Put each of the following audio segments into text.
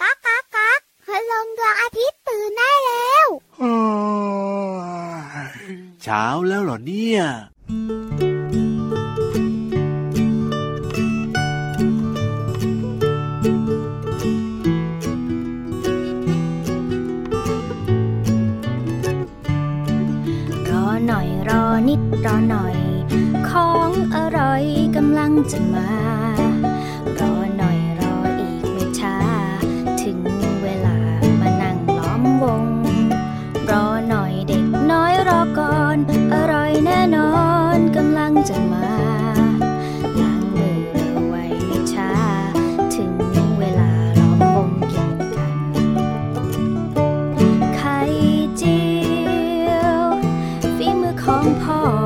ก๊ากก๊ากก๊ากพลงดวงอาทิตย์ตื่นได้แล้วเช้าแล้วเหรอเนี่ยรอหน่อยรอนิดรอหน่อย ของอร่อยกำลังจะมา ของพ่ออ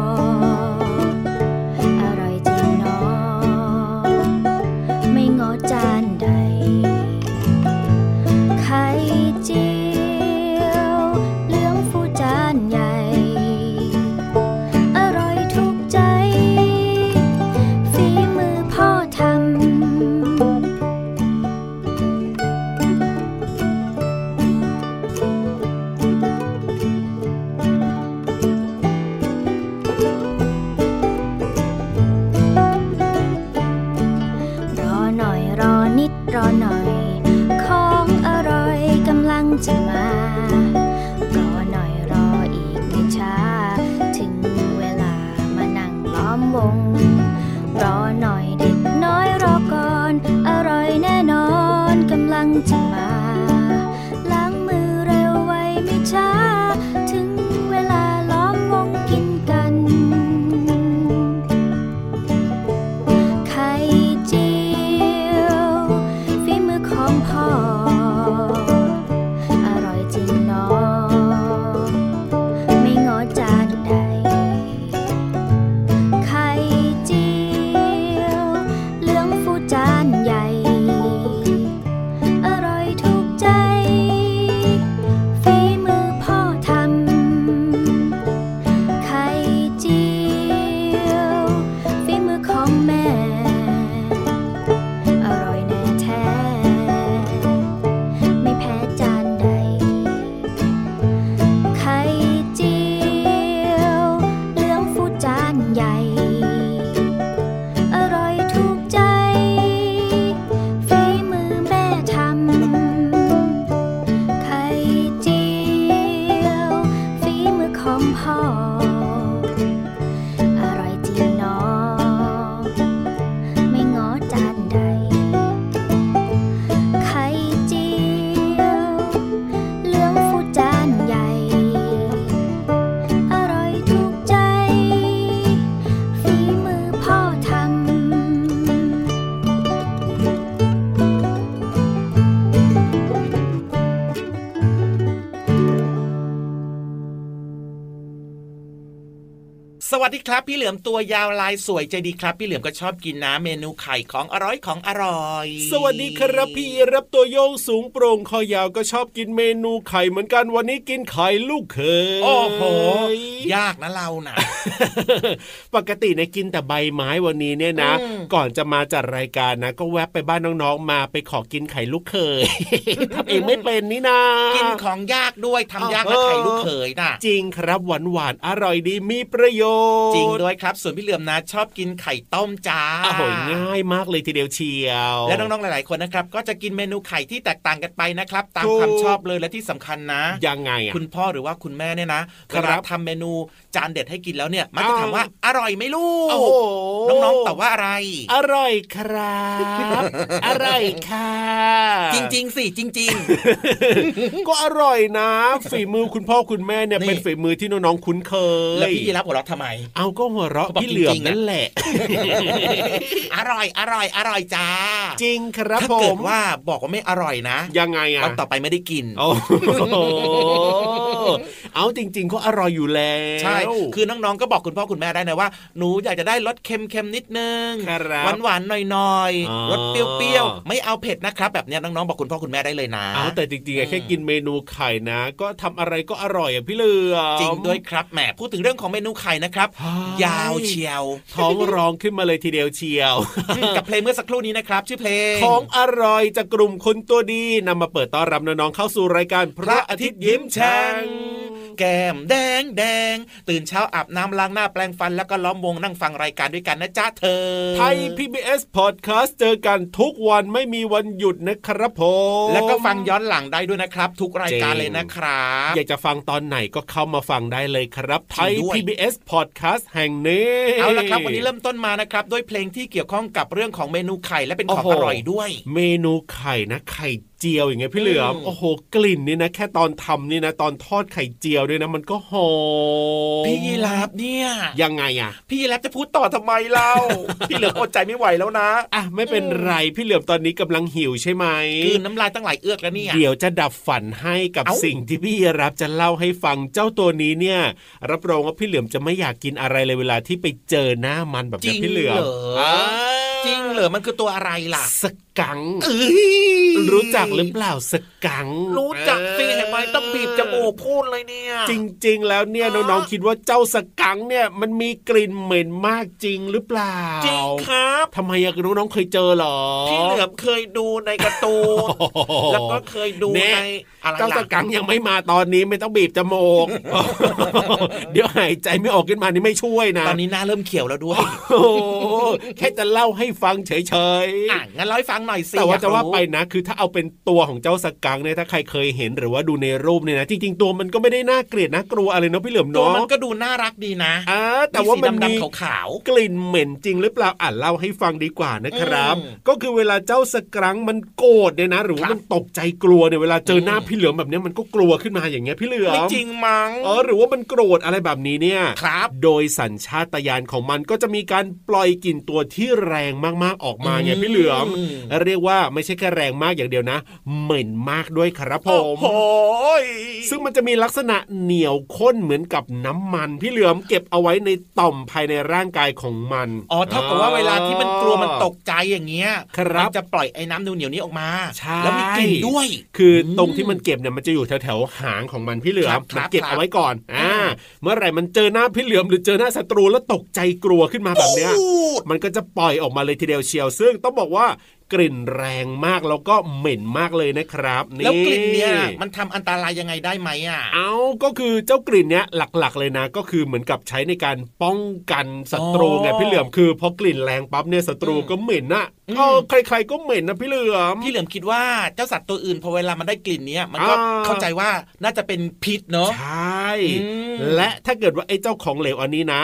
วัสดีครับพี่เหลือมตัวยาวลายสวยใจดีครับ พี่เหลือมก็ชอบกินนะเมนูไข่ของอร่อยของอร่อย สวัสดีครับพี่รับตัวโยงสูงโปร่งคอยาวก็ชอบกินเมนูไข่เหมือนกันวันนี้กินไข่ลูกเขยโอ้โหยากนะเราน่ะปกติเนี่ยกินแต่ใบไม้วันนี้เนี่ยนะอืมก่อนจะมาจัดรายการนะ ก็แวะไปบ้านน้องๆมาไปขอกินไข่ลูกเขยทำเองไม่เป็นนี่นากินของยากด้วยทำยากนะเออไข่ลูกเขยน่ะจริงครับหวานหวานๆอร่อยดีมีประโยชน์จริงด้วยครับ ส่วนพี่เหลือมนะ ชอบกินไข่ต้มจ้าโอ้โหง่ายมากเลยทีเดียวเชียว และน้องๆหลายๆคนนะครับ ก็จะกินเมนูไข่ที่แตกต่างกันไปนะครับ ตามถูกความชอบเลยและที่สำคัญนะยังไงอะคุณพ่อหรือว่าคุณแม่เนี่ยนะครัเวบลาทำเมนูจานเด็ดให้กินแล้วเนี่ยมักจะอ้าวถามว่าอร่อยไหมลูกโอ้โหน้องๆตอบว่าอะไร อร่อยครับ อร่อยค่ะ จริงๆสิจริงก็อร่อยนะ ฝีมือคุณพ่อคุณแม่เนี่ยนี่เป็นฝีมือที่น้องๆคุ้นเคๆยแล้วพี่ยีรับหัวเราะทำไมเอาก็หัวเราะเขาบอกพี่เหลือมจริงๆอะนั่นแหละ อร่อยอร่อยอร่อยจ้า จริงครับถ้าผเกิมดว่าบอกว่าไม่อร่อยนะ ยังไงอะวันต่อไปไม่ได้กินโอ้โห เอาจริงๆก็อร่อยอยู่แล้วใช่คือน้องๆก็บอกคุณพ่อคุณแม่ได้นะว่าหนูอยากจะได้รสเค็มๆนิดนึงครับหวานๆหน่อยอ๋อๆรสเปรี้ยวๆไม่เอาเผ็ดนะครับแบบเนี้ยน้องๆบอกคุณพ่อคุณแม่ได้เลยนะเอาแต่จริงๆอะแค่กินเมนูไข่นะ ก็ทำอะไรก็อร่อยอะพี่เหลือมจริงด้วยครับแหมพูดถึงเรื่องของเมนูไข่นะครับใช่ยาวเชียว ท้องร้องขึ้นมาเลยทีเดียวเชียว กับเพลงเมื่อสักครู่นี้นะครับ ชื่อเพลงของอร่อยจากกลุ่มคนตัวดีนำมาเปิดต้อนรับน้องๆเข้าสู่รายการพระอาทิตย์ยิ้มแฉ่งแก้มแดงแดงตื่นเช้าอาบน้ำล้างหน้าแปรงฟันแล้วก็ล้อมวงนั่งฟังรายการด้วยกันนะจ้าเธอ ไทย PBS Podcast เจอกันทุกวันไม่มีวันหยุดนะครับผมแล้วก็ฟังย้อนหลังได้ด้วยนะครับ ทุกรายการจริงเลยนะครับอยากจะฟังตอนไหนก็เข้ามาฟังได้เลยครับไทยจริงด้วย PBS Podcast แห่งนี้ เอาละครับ วันนี้เริ่มต้นมานะครับ ด้วยเพลงที่เกี่ยวข้องกับเรื่องของเมนูไข่และเป็นของโอ้อโหร่อยด้วย เมนูไข่นะไข่ เจียวอย่างเงี้ยพี่เหลือมอืมโอ้โหกลิ่นนี่นะ แค่ตอนทำนี่นะ ตอนทอดไข่เจียวด้วยนะ มันก็หอมพี่ยีราฟเนี่ย ยังไงอะ พี่ยีราฟจะพูดต่อทำไมเล่าพี่เหลือมอดใจไม่ไหวแล้วนะอะไม่เป็นไรพี่เหลือมตอนนี้กำลังหิวใช่ไหมคือน้ำลายตั้งหลายเอือกแล้วเนี่ยเดี๋ยวจะดับฝันให้กับเอ้าสิ่งที่พี่รับจะเล่าให้ฟังเจ้าตัวนี้เนี่ย รับรองว่าพี่เหลือมจะไม่อยากกินอะไรเลยเวลาที่ไปเจอหน้ามันแบบจรินี้งพี่เหลือมเหรออ่าจริงเหรอมันคือตัวอะไรล่ะส กังค์เอ้ยรู้จักหรือเปล่าสกังค์รู้จักสิออเห็นไหมต้องบีบจมูกพูดเลยเนี่ย จริง ๆ แล้วเนี่ยอ๋อน้องๆคิดว่าเจ้าสกังค์เนี่ยมันมีกลิ่นเหม็นมากจริงหรือเปล่า จริงครับทำไมอะน้องๆเคยเจอเหรอพี่เหลือมเคยดูในการ์ตูนโอ้โหแล้วก็เคยดูแน่ในอะไรเจ้าสล่ะกังค์ยังไม่มาตอนนี้ไม่ต้องบีบจมูกเดี๋ยวหายใจไม่ออกขึ้นมานี่ไม่ช่วยนะตอนนี้หน้าเริ่มเขียวแล้วด้วยโอ้โหแค่จะเล่าให้ฟังเฉยอะงั้นเล่าให้ฟังหน่อยสิแต่ว่าอยกจะว่ารู้ไปนะคือถ้าเอาเป็นตัวของเจ้าสกังค์เนี่ยถ้าใครเคยเห็นหรือว่าดูในรูปเนี่ยนะจริงๆตัวมันก็ไม่ได้น่าเกลียดน่ากลัวอะไรเนาะพี่เหลือมตัวเนาะมันก็ดูน่ารักดีนะอ่าแต่ว่ามันสีมีดำๆขาวกลิ่นเหม็นจริงหรือเปล่าอ่านเล่าให้ฟังดีกว่านะครับอืมก็คือเวลาเจ้าสกังค์มันโกรธเนี่ยนะ หรือว่าครับมันตกใจกลัวเนี่ยเวลาเจอหน้าอืมพี่เหลือมแบบเนี้ยมันก็กลัวขึ้นมาอย่างเงี้ยพี่เหลือๆไม่มจริงมั้งเออหรือว่ามันโกรธอะไรแบบนี้เนี่ยครับ โดยสัญชาตญาณของมันก็จะมีการปล่อยกลิ่นตัวที่แรงมากๆออกมาไงอืมพี่เหลือมเรียกว่าไม่ใช่แค่แรงมากอย่างเดียวนะ เหม็นมากด้วยครับผโอ้มโหยซึ่งมันจะมีลักษณะเหนียวข้นเหมือนกับน้ำมันพี่เหลือมเก็บเอาไว้ในต่อมภายในร่างกายของมันอ๋อเท่ากับว่าเวลาที่มันกลัวมันตกใจอย่างเงี้ยครับมันจะปล่อยไอ้น้ำเหนียวๆนี้ออกมาใช่แล้วมีกลิ่นด้วย คือตรงที่มันเก็บเนี่ยมันจะอยู่แถวๆหางของมันพี่เหลือครัมบครับมันเก็บเอาไว้ก่อนอ่าอืมเมื่อไหร่มันเจอหน้าพี่เหลือมหรือเจอหน้าศัตรูแล้วตกใจกลัวขึ้นมาแบบเนี้ยมันก็จะปล่อยออกมาเลยทีเดียวเชียว ซึ่งต้องบอกว่า กลิ่นแรงมากแล้วก็เหม็นมากเลยนะครับนี่แล้วกลิ่นเนี่ยมันทำอันตรายยังไงได้ไหมอะ เอาก็คือเจ้ากลิ่นเนี้ยหลักๆเลยนะ ก็คือเหมือนกับใช้ในการป้องกันศัตรูไงอ๋อพี่เหลือมคือพอกลิ่นแรงปั๊บเนี่ยศัตรูอืมก็เหม็นน่ะอืมก็ใคร ๆก็เหม็นนะพี่เหลือมพี่เหลือมคิดว่าเจ้าสัตว์ตัวอื่นพอเวลามันได้กลิ่นเนี้ยมันก็อ่าเข้าใจว่าน่าจะเป็นพิษเนาะใช่อืมและถ้าเกิดว่าไอ้เจ้าของเหลวอันนี้นะ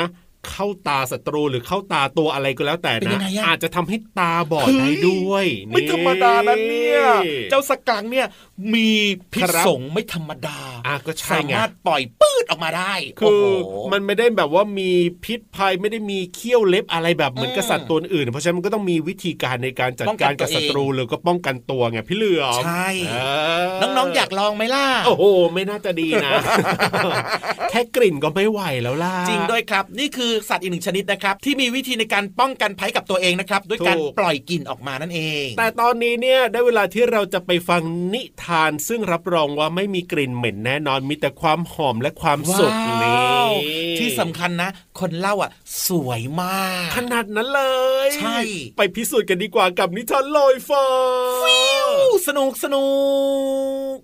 เข้าตาศัตรูหรือเข้าตาตัวอะไรก็แล้วแต่เป็นนะยังไงอะอาจจะทำให้ตาบอดเฮ้ยได้ด้วยไม่ธรรมดานะเนี่ยเจ้าสกังเนี่ยมีพิษครับสงไม่ธรรมดาอะก็ใช่สาไงมารถปล่อยปื้ดออกมาได้คือโโหมันไม่ได้แบบว่ามีพิษภัยไม่ได้มีเขี้ยวเล็บอะไรแบบเหมือนกับอืมสัตว์ตัวอื่น เพราะฉะนั้นมันก็ต้องมีวิธีการในการจัดป้องกักานรกับตัวเองศัตรูหรือก็ป้องกันตัวไงพี่เหลือมใช่เอน้องๆอยากลองไหมล่ะโอ้โหไม่น่าจะดีนะ แค่กลิ่นก็ไม่ไหวแล้วล่ะจริงด้วยครับนี่คือสัตว์อีกหนึ่งชนิดนะครับที่มีวิธีในการป้องกันภัยกับตัวเองนะครับด้วยการถูกปล่อยกลิ่นออกมานั่นเอง แต่ตอนนี้เนี่ยได้เวลาที่เราจะไปฟังนิทาน ซึ่งรับรองว่าไม่มีกลิ่นเหม็นแน่นอนมีแต่ความหอมและความสุขว้านี่วที่สำคัญนะ คนเล่าอะ สวยมาก ขนาดนั้นเลย ใช่ ไปพิสูจน์กันดีกว่ากับนิทานลอยฟ้าสนุกสนุก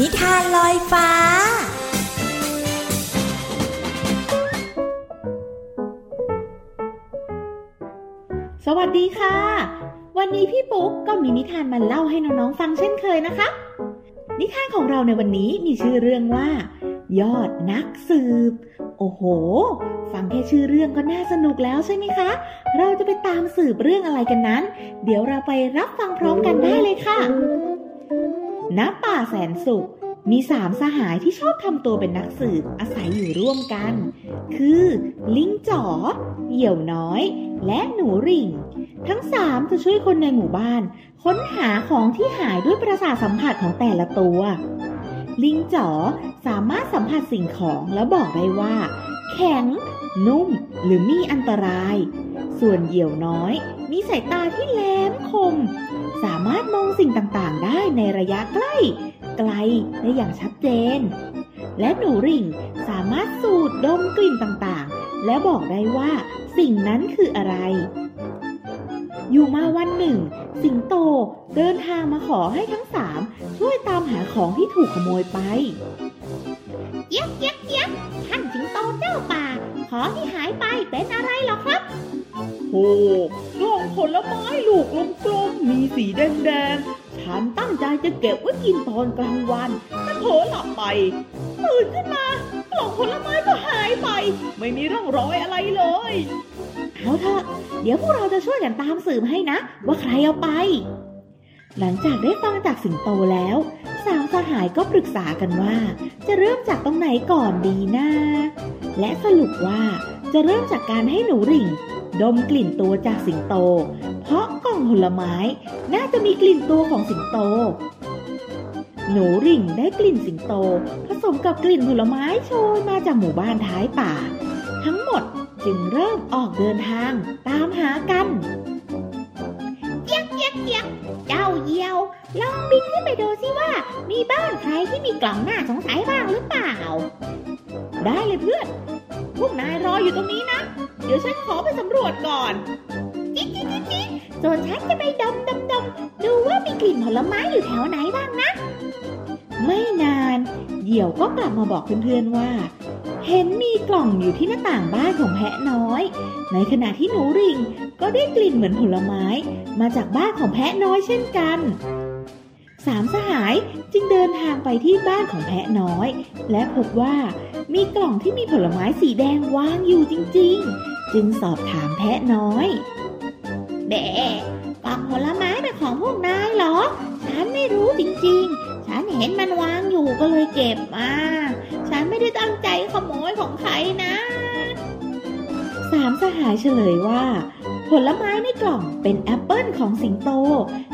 นิทานลอยฟ้า สดีค่ะ วันนี้พี่ปุ๊กก็มีนิทานมาเล่าให้น้องๆฟังเช่นเคยนะคะ นิทานของเราในวันนี้มีชื่อเรื่องว่า ยอดนักสืบ โอ้โห ฟังแค่ชื่อเรื่องก็น่าสนุกแล้วใช่ไหมคะ เราจะไปตามสืบเรื่องอะไรกันนั้น เดี๋ยวเราไปรับฟังพร้อมกันได้เลยค่ะ ณป่าแสนสุข มีสามสหายที่ชอบทำตัวเป็นนักสืบอาศัยอยู่ร่วมกัน คือ ลิงจ๋อ เหยี่ยวน้อย และหนูริ่ง ทั้งสามจะช่วยคนในหมู่บ้าน ค้นหาของที่หายด้วยประสาทสัมผัสของแต่ละตัว ลิงจ๋อสามารถสัมผัสสิ่งของแล้วบอกได้ว่า แข็ง นุ่ม หรือมีอันตราย ส่วนเหยี่ยวน้อย มีสายตาที่แหลมคม สามารถมองสิ่งต่างๆ ได้ในระยะใกล้ ไกลได้อย่างชัดเจน และหนูริ่งสามารถสูดดมกลิ่นต่างๆ และบอกได้ว่าสิ่งนั้นคืออะไร อยู่มาวันหนึ่ง สิงโตเดินทางมาขอให้ทั้งสามช่วยตามหาของที่ถูกขโมยไป เย็บเย็บเย็บท่านสิงโตเจ้าป่า ของที่หายไปเป็นอะไรหรอครับโอ้กล่องผลไม้ลูกกลมๆมีสีแดงๆ ฉันตั้งใจจะเก็บไว้กินตอนกลางวันแต่โผล่หลับไป ตื่นขึ้นมากล่องผลไม้ก็หายไป ไม่มีร่องรอยอะไรเลย เอาเถอะ เดี๋ยวพวกเราจะช่วยกันตามสืบให้นะ ว่าใครเอาไป หลังจากได้ฟังจากสิงโตแล้ว สามสหายก็ปรึกษากันว่า จะเริ่มจากตรงไหนก่อนดีนะ และสรุปว่าจะเริ่มจากการให้หนูริ่ง ดมกลิ่นตัวจากสิงโต ผลไม้ น่าจะมีกลิ่นตัวของสิงโต หนูริ่งได้กลิ่นสิงโต ผสมกับกลิ่นผลไม้โชยมาจากหมู่บ้านท้ายป่า ทั้งหมดจึงเริ่มออกเดินทางตามหากันเจ๊กเจ๊กเจ๊กเจ้าเยี่ยวลองบินขึ้นไปดูสิว่า มีบ้านใครที่มีกล่องหน้าสงสัยบ้างหรือเปล่า ได้เลยเพื่อน พวกนายรออยู่ตรงนี้นะ เดี๋ยวฉันขอไปสำรวจก่อนจิ๊กจิ๊กจิ๊ก ส่วนฉันจะไปดมดมดมดูว่ามีกลิ่นผลไม้อยู่แถวไหนบ้างนะ ไม่นานเดี่ยวก็กลับมาบอกเพื่อนๆว่า เห็นมีกล่องอยู่ที่หน้าต่างบ้านของแพะน้อย ในขณะที่หนูริงก็ได้กลิ่นเหมือนผลไม้ มาจากบ้านของแพะน้อยเช่นกันสามสหายจึงเดินทางไปที่บ้านของแพะน้อย และพบว่ามีกล่องที่มีผลไม้สีแดงวางอยู่จริง ๆ จึงสอบถามแพะน้อย แบ่กล่องผลไม้เป็นของพวกนายเหรอ ฉันไม่รู้จริงๆ ฉันเห็นมันวางอยู่ก็เลยเก็บมา ฉันไม่ได้ตั้งใจขโมยของใครนะสามสหายเฉลยว่า ผลไม้ในกล่องเป็นแอปเปิลของสิงโต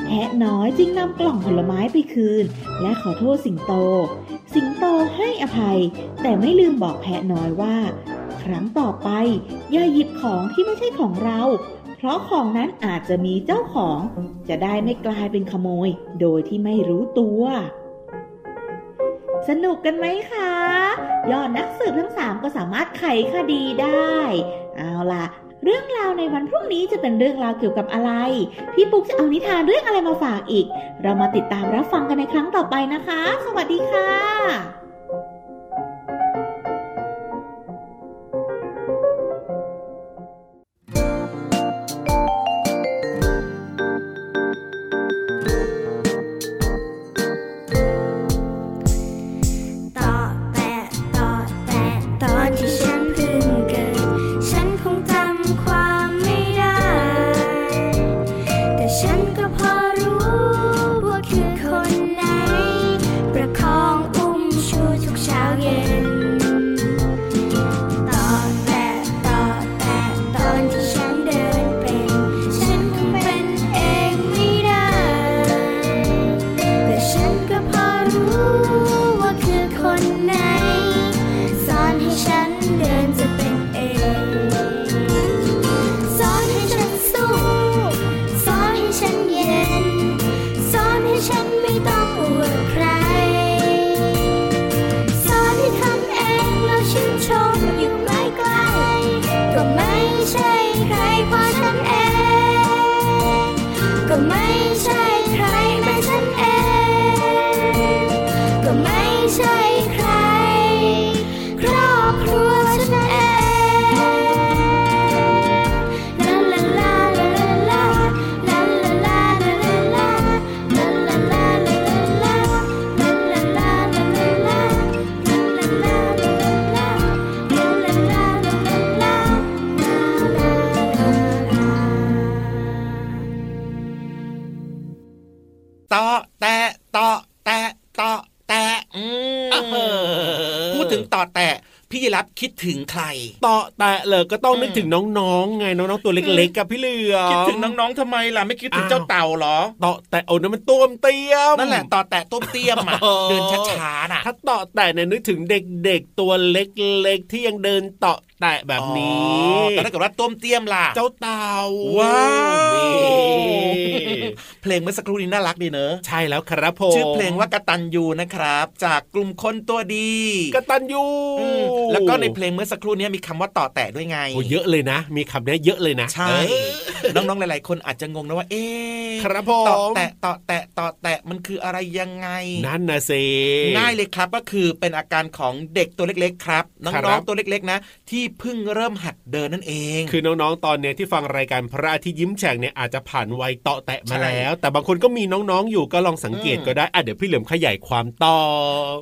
แพะน้อยจึงนำกล่องผลไม้ไปคืน และขอโทษสิงโต สิงโตให้อภัย แต่ไม่ลืมบอกแพะน้อยว่า ครั้งต่อไปอย่าหยิบของที่ไม่ใช่ของเรา เพราะของนั้นอาจจะมีเจ้าของ จะได้ไม่กลายเป็นขโมย โดยที่ไม่รู้ตัว สนุกกันไหมคะ ยอดนักสืบทั้งสามก็สามารถไขคดีได้ เอาล่ะ เรื่องราวในวันพรุ่งนี้จะเป็นเรื่องราวเกี่ยวกับอะไร พี่ปุ๊กจะเอานิทานเรื่องอะไรมาฝากอีก เรามาติดตามรับฟังกันในครั้งต่อไปนะคะ สวัสดีค่ะ ยีรับคิดถึงใครต่อแต่เลยก็ต้องนึกถึงน้องๆไงน้องๆตัวเล็กๆกับพี่เหลือมคิดถึงน้องๆทำไมล่ะไม่คิดถึงอ้าวเจ้าเต่าเหรอต่อแต่โอ้นั่นมันต้วมเตี้ยมนั่นแหละต่อแตะต้มเตี้ยมอะเออเดินช้าๆน่ะถ้าต่อแต่เนี่ยนึกถึงเด็กๆตัวเล็กๆที่ยังเดินต่อแตะแบบนี้อ๋อแต่ถ้าเกิดว่าต้มเตี้ยมล่ะ เจ้าเต่าว้าวนี่เพลงเมื่อสักครู่นี้น่ารักดีเนอะใช่แล้วครับผมชื่อเพลงว่ากตันยูนะครับ จากกลุ่มคนตัวดีกตันยูอืมแล้วก็ในเพลงเมื่อสักครู่นี้มีคำว่าต่อแตะด้วยไงโอ้เยอะเลยนะ มีคำนี้เยอะเลยนะใช่เออน้องๆหลาย ๆ คนอาจจะงงนะว่า เอ๊ะครับผมต่อแตะต่อแตะต่อแตะมันคืออะไรยังไง นั่นนะเซง่ายเลยครับก็คือเป็นอาการของเด็กตัวเล็ก ๆ ครับน้ครัองบๆตัวเล็ก ๆ นะ ที่เพิ่งเริ่มหัดเดินนั่นเอง คือน้องๆตอนเนี้ยที่ฟังรายการพระอาทิตย์ยิ้มแฉ่งเนี่ยอาจจะผ่านวัยเตาะแตะมาใช่แล้ว แต่บางคนก็มีน้องๆอยู่ก็ลองสังเกตอืมก็ได้อะเดี๋ยวพี่เหลิมขยายความต่อ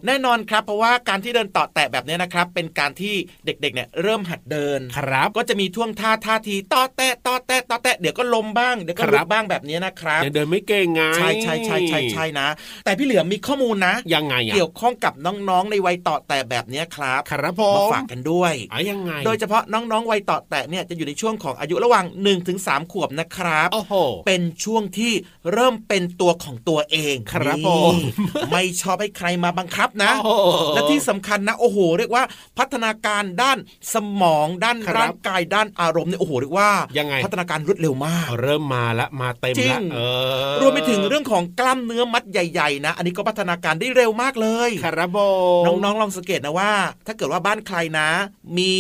แน่นอนครับ เพราะว่าการที่เดินต่อแตะแบบนี้นะครับเป็นการที่เด็กๆเนี่ยเริ่มหัดเดินครับ ก็จะมีท่วงท่าท่าทีต่อแตะต่อแตะต่อแตะเดี๋ยวก็ล้มบ้างเดี๋ยวก็คลุรักบบ้างแบบนี้นะครับยังเดินไม่เก่งไงใช่ใช่ใช่ใช่ใช่นะ แต่พี่เหลือมมีข้อมูลนะยังไงอะเกี่ยวข้องกับน้องๆในวัยต่อแตะแบบนี้ครับครับผมามฝากกันด้วยอะยังไง โดยเฉพาะน้องๆวัยต่อแตะเนี่ยจะอยู่ในช่วงของอายุระหว่าง1-3ขวบนะครับโอ้โหเป็นช่วงที่เริ่มเป็นตัวของตัวเองครับนี่ผมไม่ชอบให้ใครมาบังคับนะโอ้โหและที่สำคัญนะโอ้โห เรียกว่าพัฒนาการด้านสมองด้านครับร่างกายด้านอารมณ์เนี่ยโอ้โหเรียกว่ายังไงพัฒนาการรวดเร็วมาก เริ่มมาละมาเต็มจริละงเออรวมไปถึงเรื่องของกล้ามเนื้อมัดใหญ่ๆ นะ อันนี้ก็พัฒนาการได้เร็วมากเลยครับผมน้องๆลองสังเกตนะว่า ถ้าเกิดว่าบ้านใครนะ มี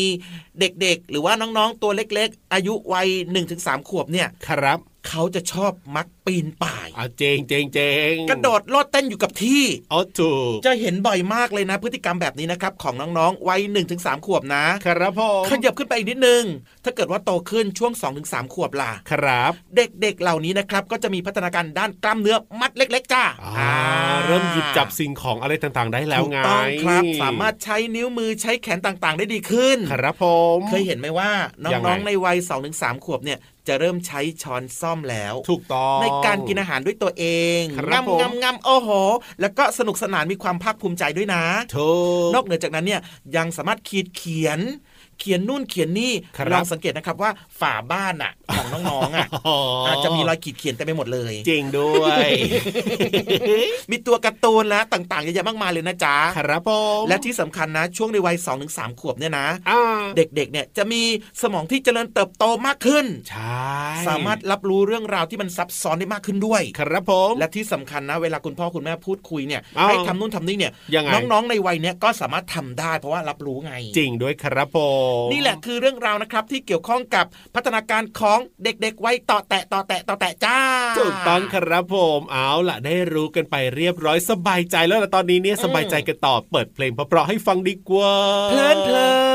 เด็กๆ หรือว่าน้องๆตัวเล็ก ๆ อายุวัย1-3ขวบเนี่ยครับ เขาจะชอบมักปีนป่ายเอาเจงเจงเจงกระโดดโลดเต้นอยู่กับที่เอาถูกจะเห็นบ่อยมากเลยนะ พฤติกรรมแบบนี้นะครับ ของน้องๆ วัย1-3ขวบนะ ครับผมขยับขึ้นไปอีกนิดนึง ถ้าเกิดว่าโตขึ้นช่วง 2-3ขวบล่ะ ครับ เด็กๆเหล่านี้นะครับ ก็จะมีพัฒนาการด้านกล้ามเนื้อมัดเล็ก ๆ จ้าอ่าเริ่มหยิบจับสิ่งของอะไรต่างๆ ได้แล้วไงถูกต้องครับสามารถใช้นิ้วมือใช้แขนต่างๆ ได้ดีขึ้น ครับผมเคยเห็นไหมว่ายังน้องไงๆในวัย2-3ขวบเนี่ยจะเริ่มใช้ช้อนซ่อมแล้ว ถูกต้องในการกินอาหารด้วยตัวเองครับผมงำงำงำโอ้โห แล้วก็สนุกสนานมีความภาคภูมิใจด้วยนะถูกนอกเหนือจากนั้นเนี่ยยังสามารถขีดเขียน เขียนนู่นเขียนนี่ครับลองสังเกตนะครับว่าฝาบ้านอะของน้องๆอะอาจจะมีรอยขีดเขียนเต็มไปหมดเลย จริงด้วย มีตัวการ์ตูนแล้วต่างๆเยอะแยะมากมายเลยนะจ๊ะครับผมและที่สำคัญนะ ช่วงในวัย2-3ขวบเนี่ยนะอ่าเด็กๆเนี่ยจะมีสมองที่เจริญเติบโตมากขึ้นใช่สามารถรับรู้เรื่องราวที่มันซับซ้อนได้มากขึ้นด้วย ครับผมและที่สำคัญนะ เวลาคุณพ่อคุณแม่พูดคุยเนี่ยอ้าวให้ทำนู่นทำนี่เนี่ยยังไงน้องๆในวัยเนี้ยก็สามารถทำได้ เพราะว่ารับรู้ไง จริงด้วยครับผมนี่แหละคือเรื่องราวนะครับที่เกี่ยวข้องกับพัฒนาการของเด็กๆวัยต่อแตะต่อแตะต่อแตะจ้าถูกต้องครับผมเอาล่ะได้รู้กันไปเรียบร้อยสบายใจแล้วล่ะตอนนี้เนี่ยสบายใจกันต่อเปิดเพลงเพราะๆให้ฟังดีกว่าเพลินเพลิน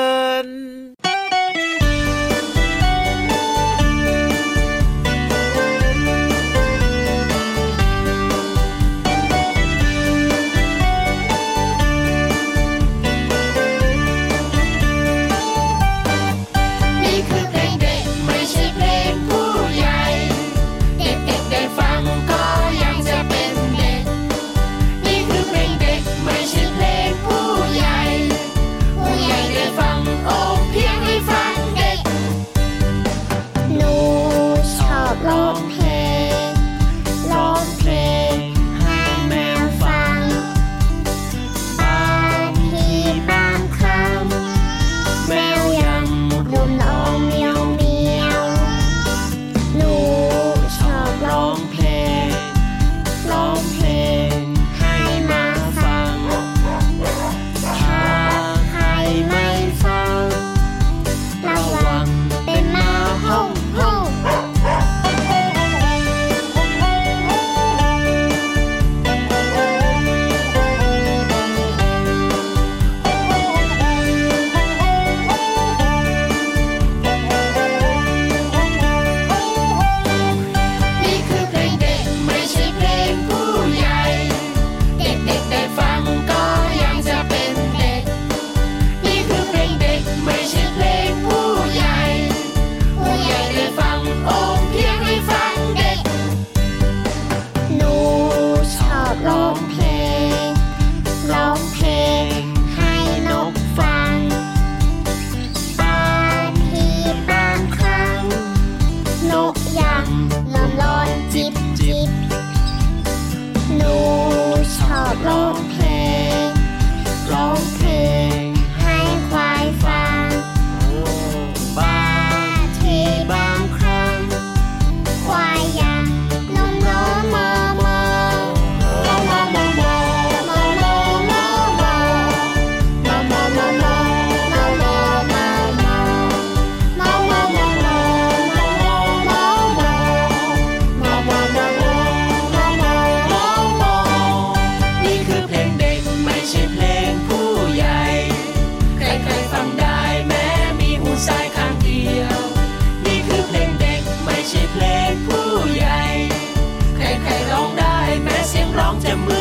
องจะเหมือ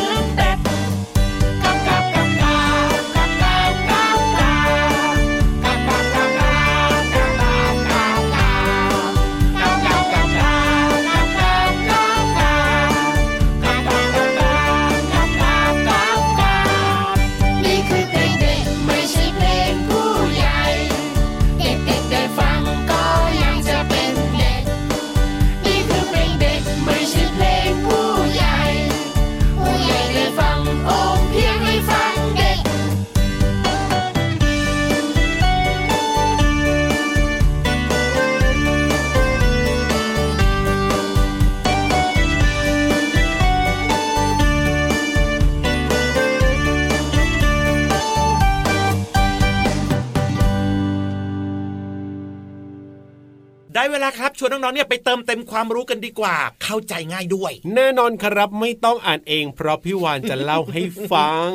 ได้เวลาครับชวนน้องๆเนี่ยไปเติมเต็มความรู้กันดีกว่า เข้าใจง่ายด้วย แน่นอนครับไม่ต้องอ่านเอง เพราะพี่วานจะเล่าให้ฟัง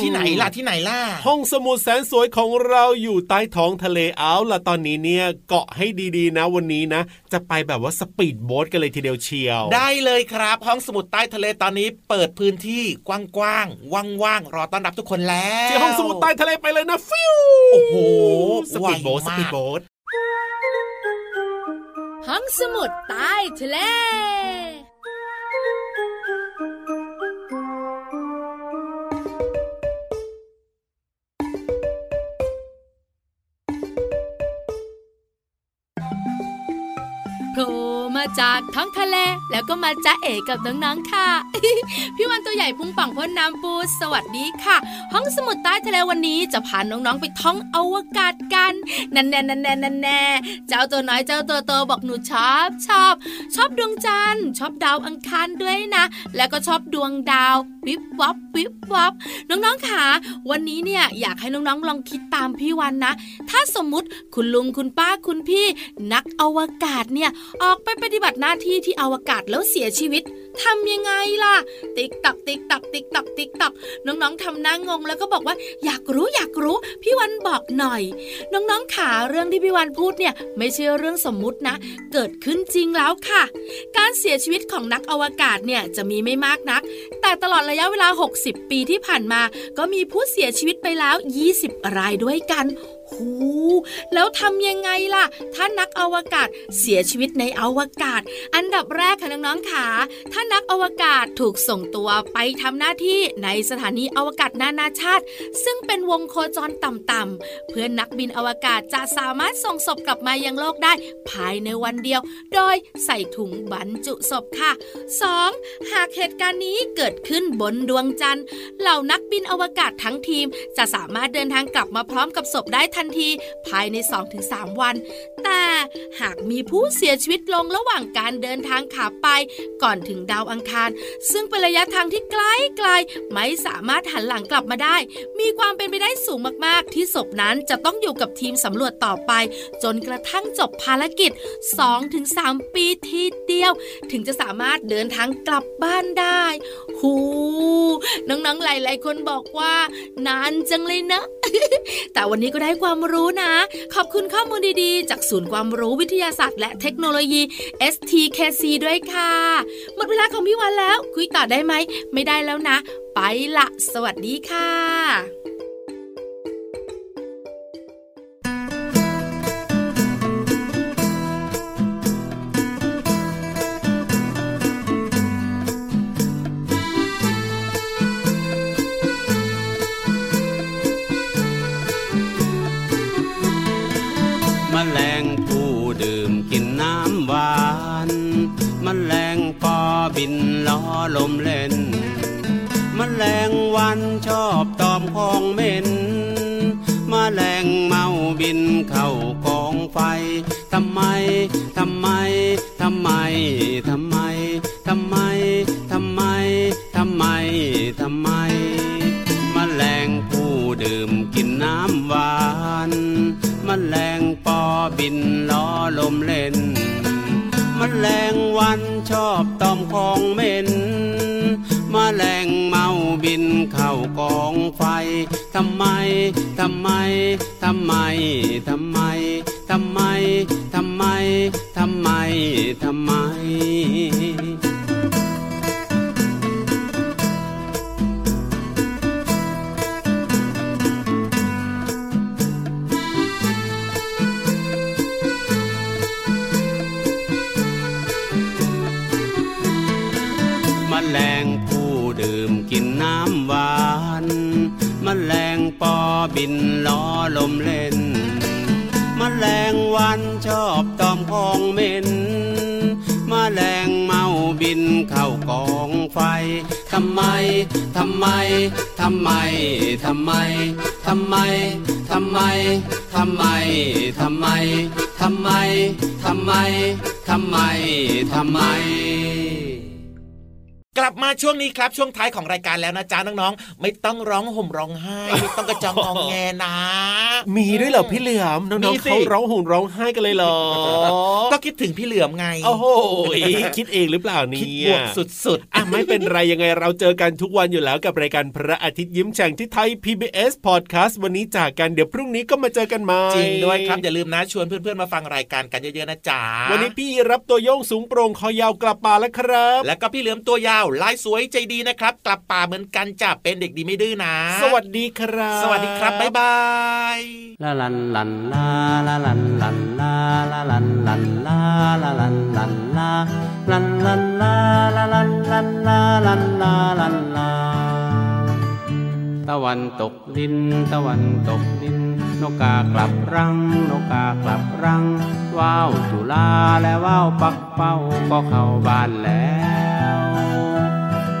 ที่ไหนล่ะที่ไหนล่ะ ห้องสมุดแสนสวยของเราอยู่ใต้ท้องทะเลเอาล่ะตอนนี้เนี่ยเกาะให้ดีๆนะวันนี้นะ จะไปแบบว่าสปีดโบ๊ทกันเลยทีเดียวเชียว ได้เลยครับ ห้องสมุดใต้ทะเลตอนนี้เปิดพื้นที่กว้างๆว่างๆรอต้อนรับทุกคนแล้วที่ห้องสมุดใต้ทะเลไปเลยนะฟิวโอ้โหสปีดโบ๊ทไวสมากปีดโบ๊ท ห้องสมุดใต้ทะเล จากท้องทะเล แล้วก็มาจ้าเอ๋กับน้องๆค่ะ พี่วันตัวใหญ่พุงป่องพ้นน้ำปูสวัสดีค่ะ ห้องสมุดใต้ทะเลวันนี้จะพาน้องๆไปท่องอวกาศกันนันแน่นันแน่นันแน่เจ้าตัวน้อยเจ้าตัวโตบอกหนูชอบชอบ ชอบดวงจันทร์ชอบดาวอังคารด้วยนะ แล้วก็ชอบดวงดาววิบวับวิบวับน้องๆค่ะ วันนี้เนี่ยอยากให้น้องๆลองคิดตามพี่วันนะ ถ้าสมมุติคุณลุงคุณป้าคุณพี่ นักอวกาศเนี่ยออกไปปฏิฏิบัติหน้าที่ที่อวกาศแล้วเสียชีวิตทำยังไงล่ะ ติ๊กตักติ๊กตักติ๊กตักติ๊กตักน้องๆทำหน้างงแล้วก็บอกว่าอยากรู้อยากรู้พี่วันบอกหน่อย น้องๆขาเรื่องที่พี่วันพูดเนี่ย ไม่ใช่เรื่องสมมุตินะ เกิดขึ้นจริงแล้วค่ะ การเสียชีวิตของนักอวกาศเนี่ยจะมีไม่มากนัก แต่ตลอดระยะเวลา 60 ปีที่ผ่านมา ก็มีผู้เสียชีวิตไปแล้ว 20 รายด้วยกัน หูแล้วทำยังไงล่ะ ถ้านักอวกาศเสียชีวิตในอวกาศ อันดับแรกค่ะน้องๆค่ะถ้านักอวกาศถูกส่งตัวไปทำหน้าที่ในสถานีอวกาศนานาชาติ ซึ่งเป็นวงโคจรต่ำๆเพื่อนนักบินอวกาศจะสามารถส่งศพกลับมายังโลกได้ ภายในวันเดียว โดยใส่ถุงบรรจุศพค่ะ 2. หากเหตุการณ์นี้เกิดขึ้นบนดวงจันทร์เหล่านักบินอวกาศทั้งทีม จะสามารถเดินทางกลับมาพร้อมกับศพได้ทันทีภายใน 2-3 วัน แต่หากมีผู้เสียชีวิตลงระหว่างการเดินทางขาไป ก่อนถึงดาวอังคาร ซึ่งเป็นระยะทางที่ไกลไกลไม่สามารถหันหลังกลับมาได้ มีความเป็นไปได้สูงมากๆ ที่ศพนั้นจะต้องอยู่กับทีมสำรวจต่อไป จนกระทั่งจบภารกิจ 2-3 ปีทีเดียว ถึงจะสามารถเดินทางกลับบ้านได้ หู น้องๆ หลายๆ คนบอกว่านานจังเลยนะ แต่วันนี้ก็ได้ความรู้นะ ขอบคุณข้อมูลดีๆ จากศูนย์ความรู้วิทยาศาสตร์และเทคโนโลยี STKC ด้วยค่ะ หมดเวลาของพี่วันแล้ว คุยต่อได้ไหม ไม่ได้แล้วนะ ไปละ สวัสดีค่ะ ไฟทำไมทำไมทำไมทำไมทำไมทำไมทำไมทำไมมแมลงผู้ดื่มกินน้ำหวานมแมลงปอบินล้อลมเล่นมแมลงวันชอบตอมของเหม็นมแมลงเมาบินเข้ากองไฟทำไมทำไมทำไมทำำไมทำไมแมลงผู้ดื่มกินน้ำหวานมแมลงปอบินล้อลมเล่น แมลงวันชอบตอมของเหม็นมแมลงเมาบินเข้ากองไฟทำไม ทำไม ทำไม ทำไม ทำไม ทำไม ทำไม ทำไม ทำไม ทำไม ทำไม ทำไม กลับมาช่วงนี้ครับ ช่วงท้ายของรายการแล้วนะจ๊ะน้องๆไม่ต้องร้องห่มร้องไห้ไม่ต้องกระจองงองแงนะ มีด้วยเหรอพี่เหลือมน้องๆเขาร้องห่มร้องไห้กันเลยเหรอก็คิดถึงพี่เหลือมไงโอ้โหคิดเองหรือเปล่านี่คิดบวกสุดๆอะไม่เป็นไรยังไงเราเจอกันทุกวันอยู่แล้วกับรายการพระอาทิตย์ยิ้มแฉ่งที่ไทย PBS Podcast วันนี้จากกันเดี๋ยวพรุ่งนี้ก็มาเจอกันใหม่จริงด้วยครับอย่าลืมนะชวนเพื่อนๆมาฟังรายการกันเยอะๆนะจ๊ะวันนี้พี่รับตัวโยงสูงโปร่งคอยาวกลับมาแล้วครับ แล้วก็พี่เหลือมตัวยาวลายสวยใจดีนะครับ กลับป่าเหมือนกันจะเป็นเด็กดีไม่ดื้อนะ สวัสดีครับ สวัสดีครับบ๊ายบายลาลันลันลาลาลันลันลาลาลันลันลาลาลันลันลาลันลันลาลาลันลันลาลันลาลันลาตะวันตกดิน ตะวันตกดิน นกกากลับรัง นกกากลับรัง ว้าวจุลาและว้าวปักเป้าก็เข้าบ้านแล้ว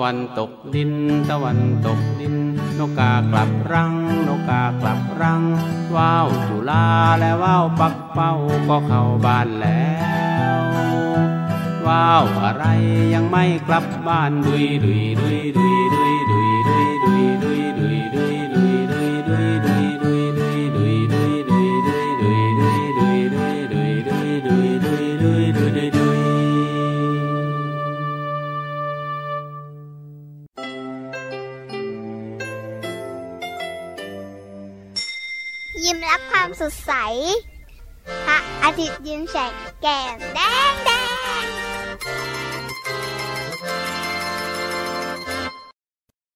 วันตกดิน ตะวันตกดิน นกกากลับรัง นกกากลับรัง ว้าวจุลาและว้าวปักเป้าก็เข้าบ้านแล้ว ว้าวอะไรยังไม่กลับบ้านดุยดุยดุยดุยดุยดุยดุยดุยดุยดุยดุยดุย ดใส พระอาทิตย์ยิ้มแฉกแก้มแดงแดง